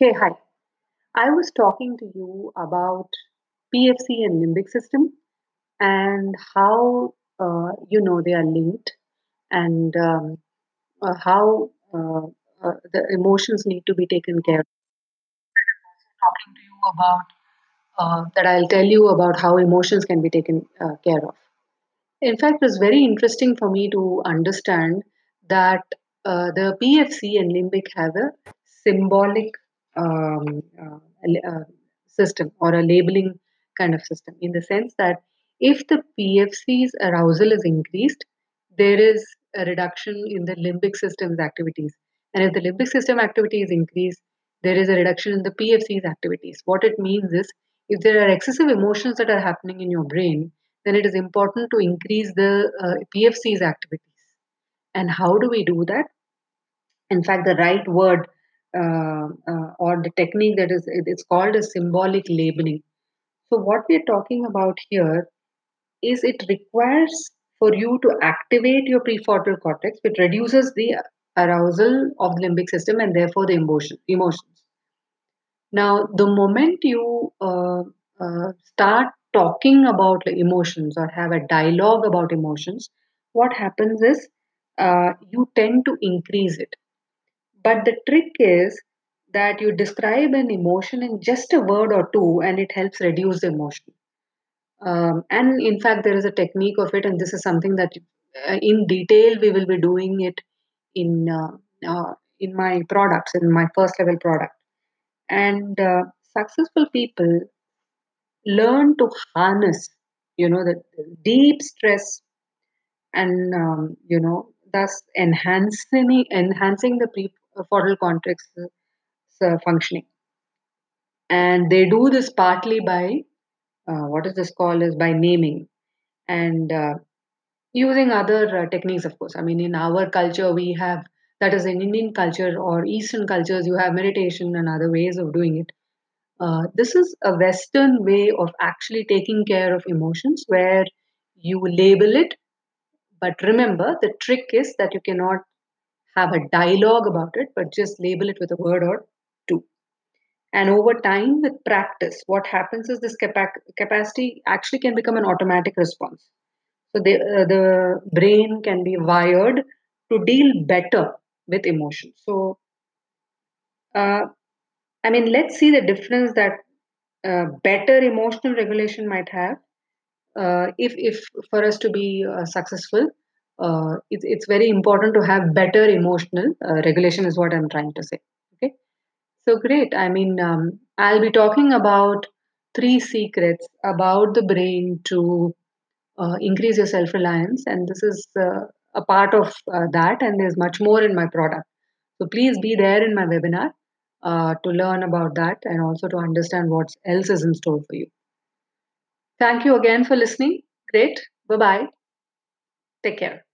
Hey, hi. I was talking to you about PFC and limbic system and how uh, you know they are linked and um, uh, how uh, uh, the emotions need to be taken care of. Talking to you about uh, that, I'll tell you about how emotions can be taken uh, care of. In fact, it was very interesting for me to understand that uh, the PFC and limbic have a symbolic um, uh, uh, system or a labeling kind of system in the sense that if the PFC's arousal is increased, there is a reduction in the limbic system's activities. And if the limbic system activity is increased, there is a reduction in the PFC's activities. What it means is if there are excessive emotions that are happening in your brain, then it is important to increase the uh, PFC's activities. And how do we do that? In fact, the right word uh, uh, or the technique that is it's called a symbolic labeling. So what we're talking about here is it requires for you to activate your prefrontal cortex, which reduces the arousal of the limbic system and therefore the emotion emotions. Now, the moment you uh, uh, start talking about emotions or have a dialogue about emotions, what happens is uh, you tend to increase it. But the trick is that you describe an emotion in just a word or two and it helps reduce the emotion. Um, and in fact, there is a technique of it, and this is something that uh, in detail we will be doing it in uh, uh, in my products, in my first level product. And uh, successful people learn to harness, you know, the deep stress and um, you know, thus enhancing enhancing the prefrontal cortex uh, functioning. And they do this partly by uh, what is this called is by naming and uh, using other uh, techniques of course i mean in our culture we have that is in indian culture or eastern cultures you have meditation and other ways of doing it uh, this is a western way of actually taking care of emotions where you label it but remember the trick is that you cannot have a dialogue about it but just label it with a word or two and over time, with practice, what happens is this capa- capacity actually can become an automatic response. So the, uh, the brain can be wired to deal better with emotions. So, uh, I mean, let's see the difference that uh, better emotional regulation might have. Uh, if, if for us to be uh, successful, uh, it's, very important to have better emotional uh, regulation, is what I'm trying to say. Okay. So great. I mean, um, I'll be talking about three secrets about the brain to uh, increase your self reliance, and this is uh, a part of uh, that. And there's much more in my product. So please be there in my webinar to learn about that and also to understand what else is in store for you. Thank you again for listening. Great. Bye bye. Take care.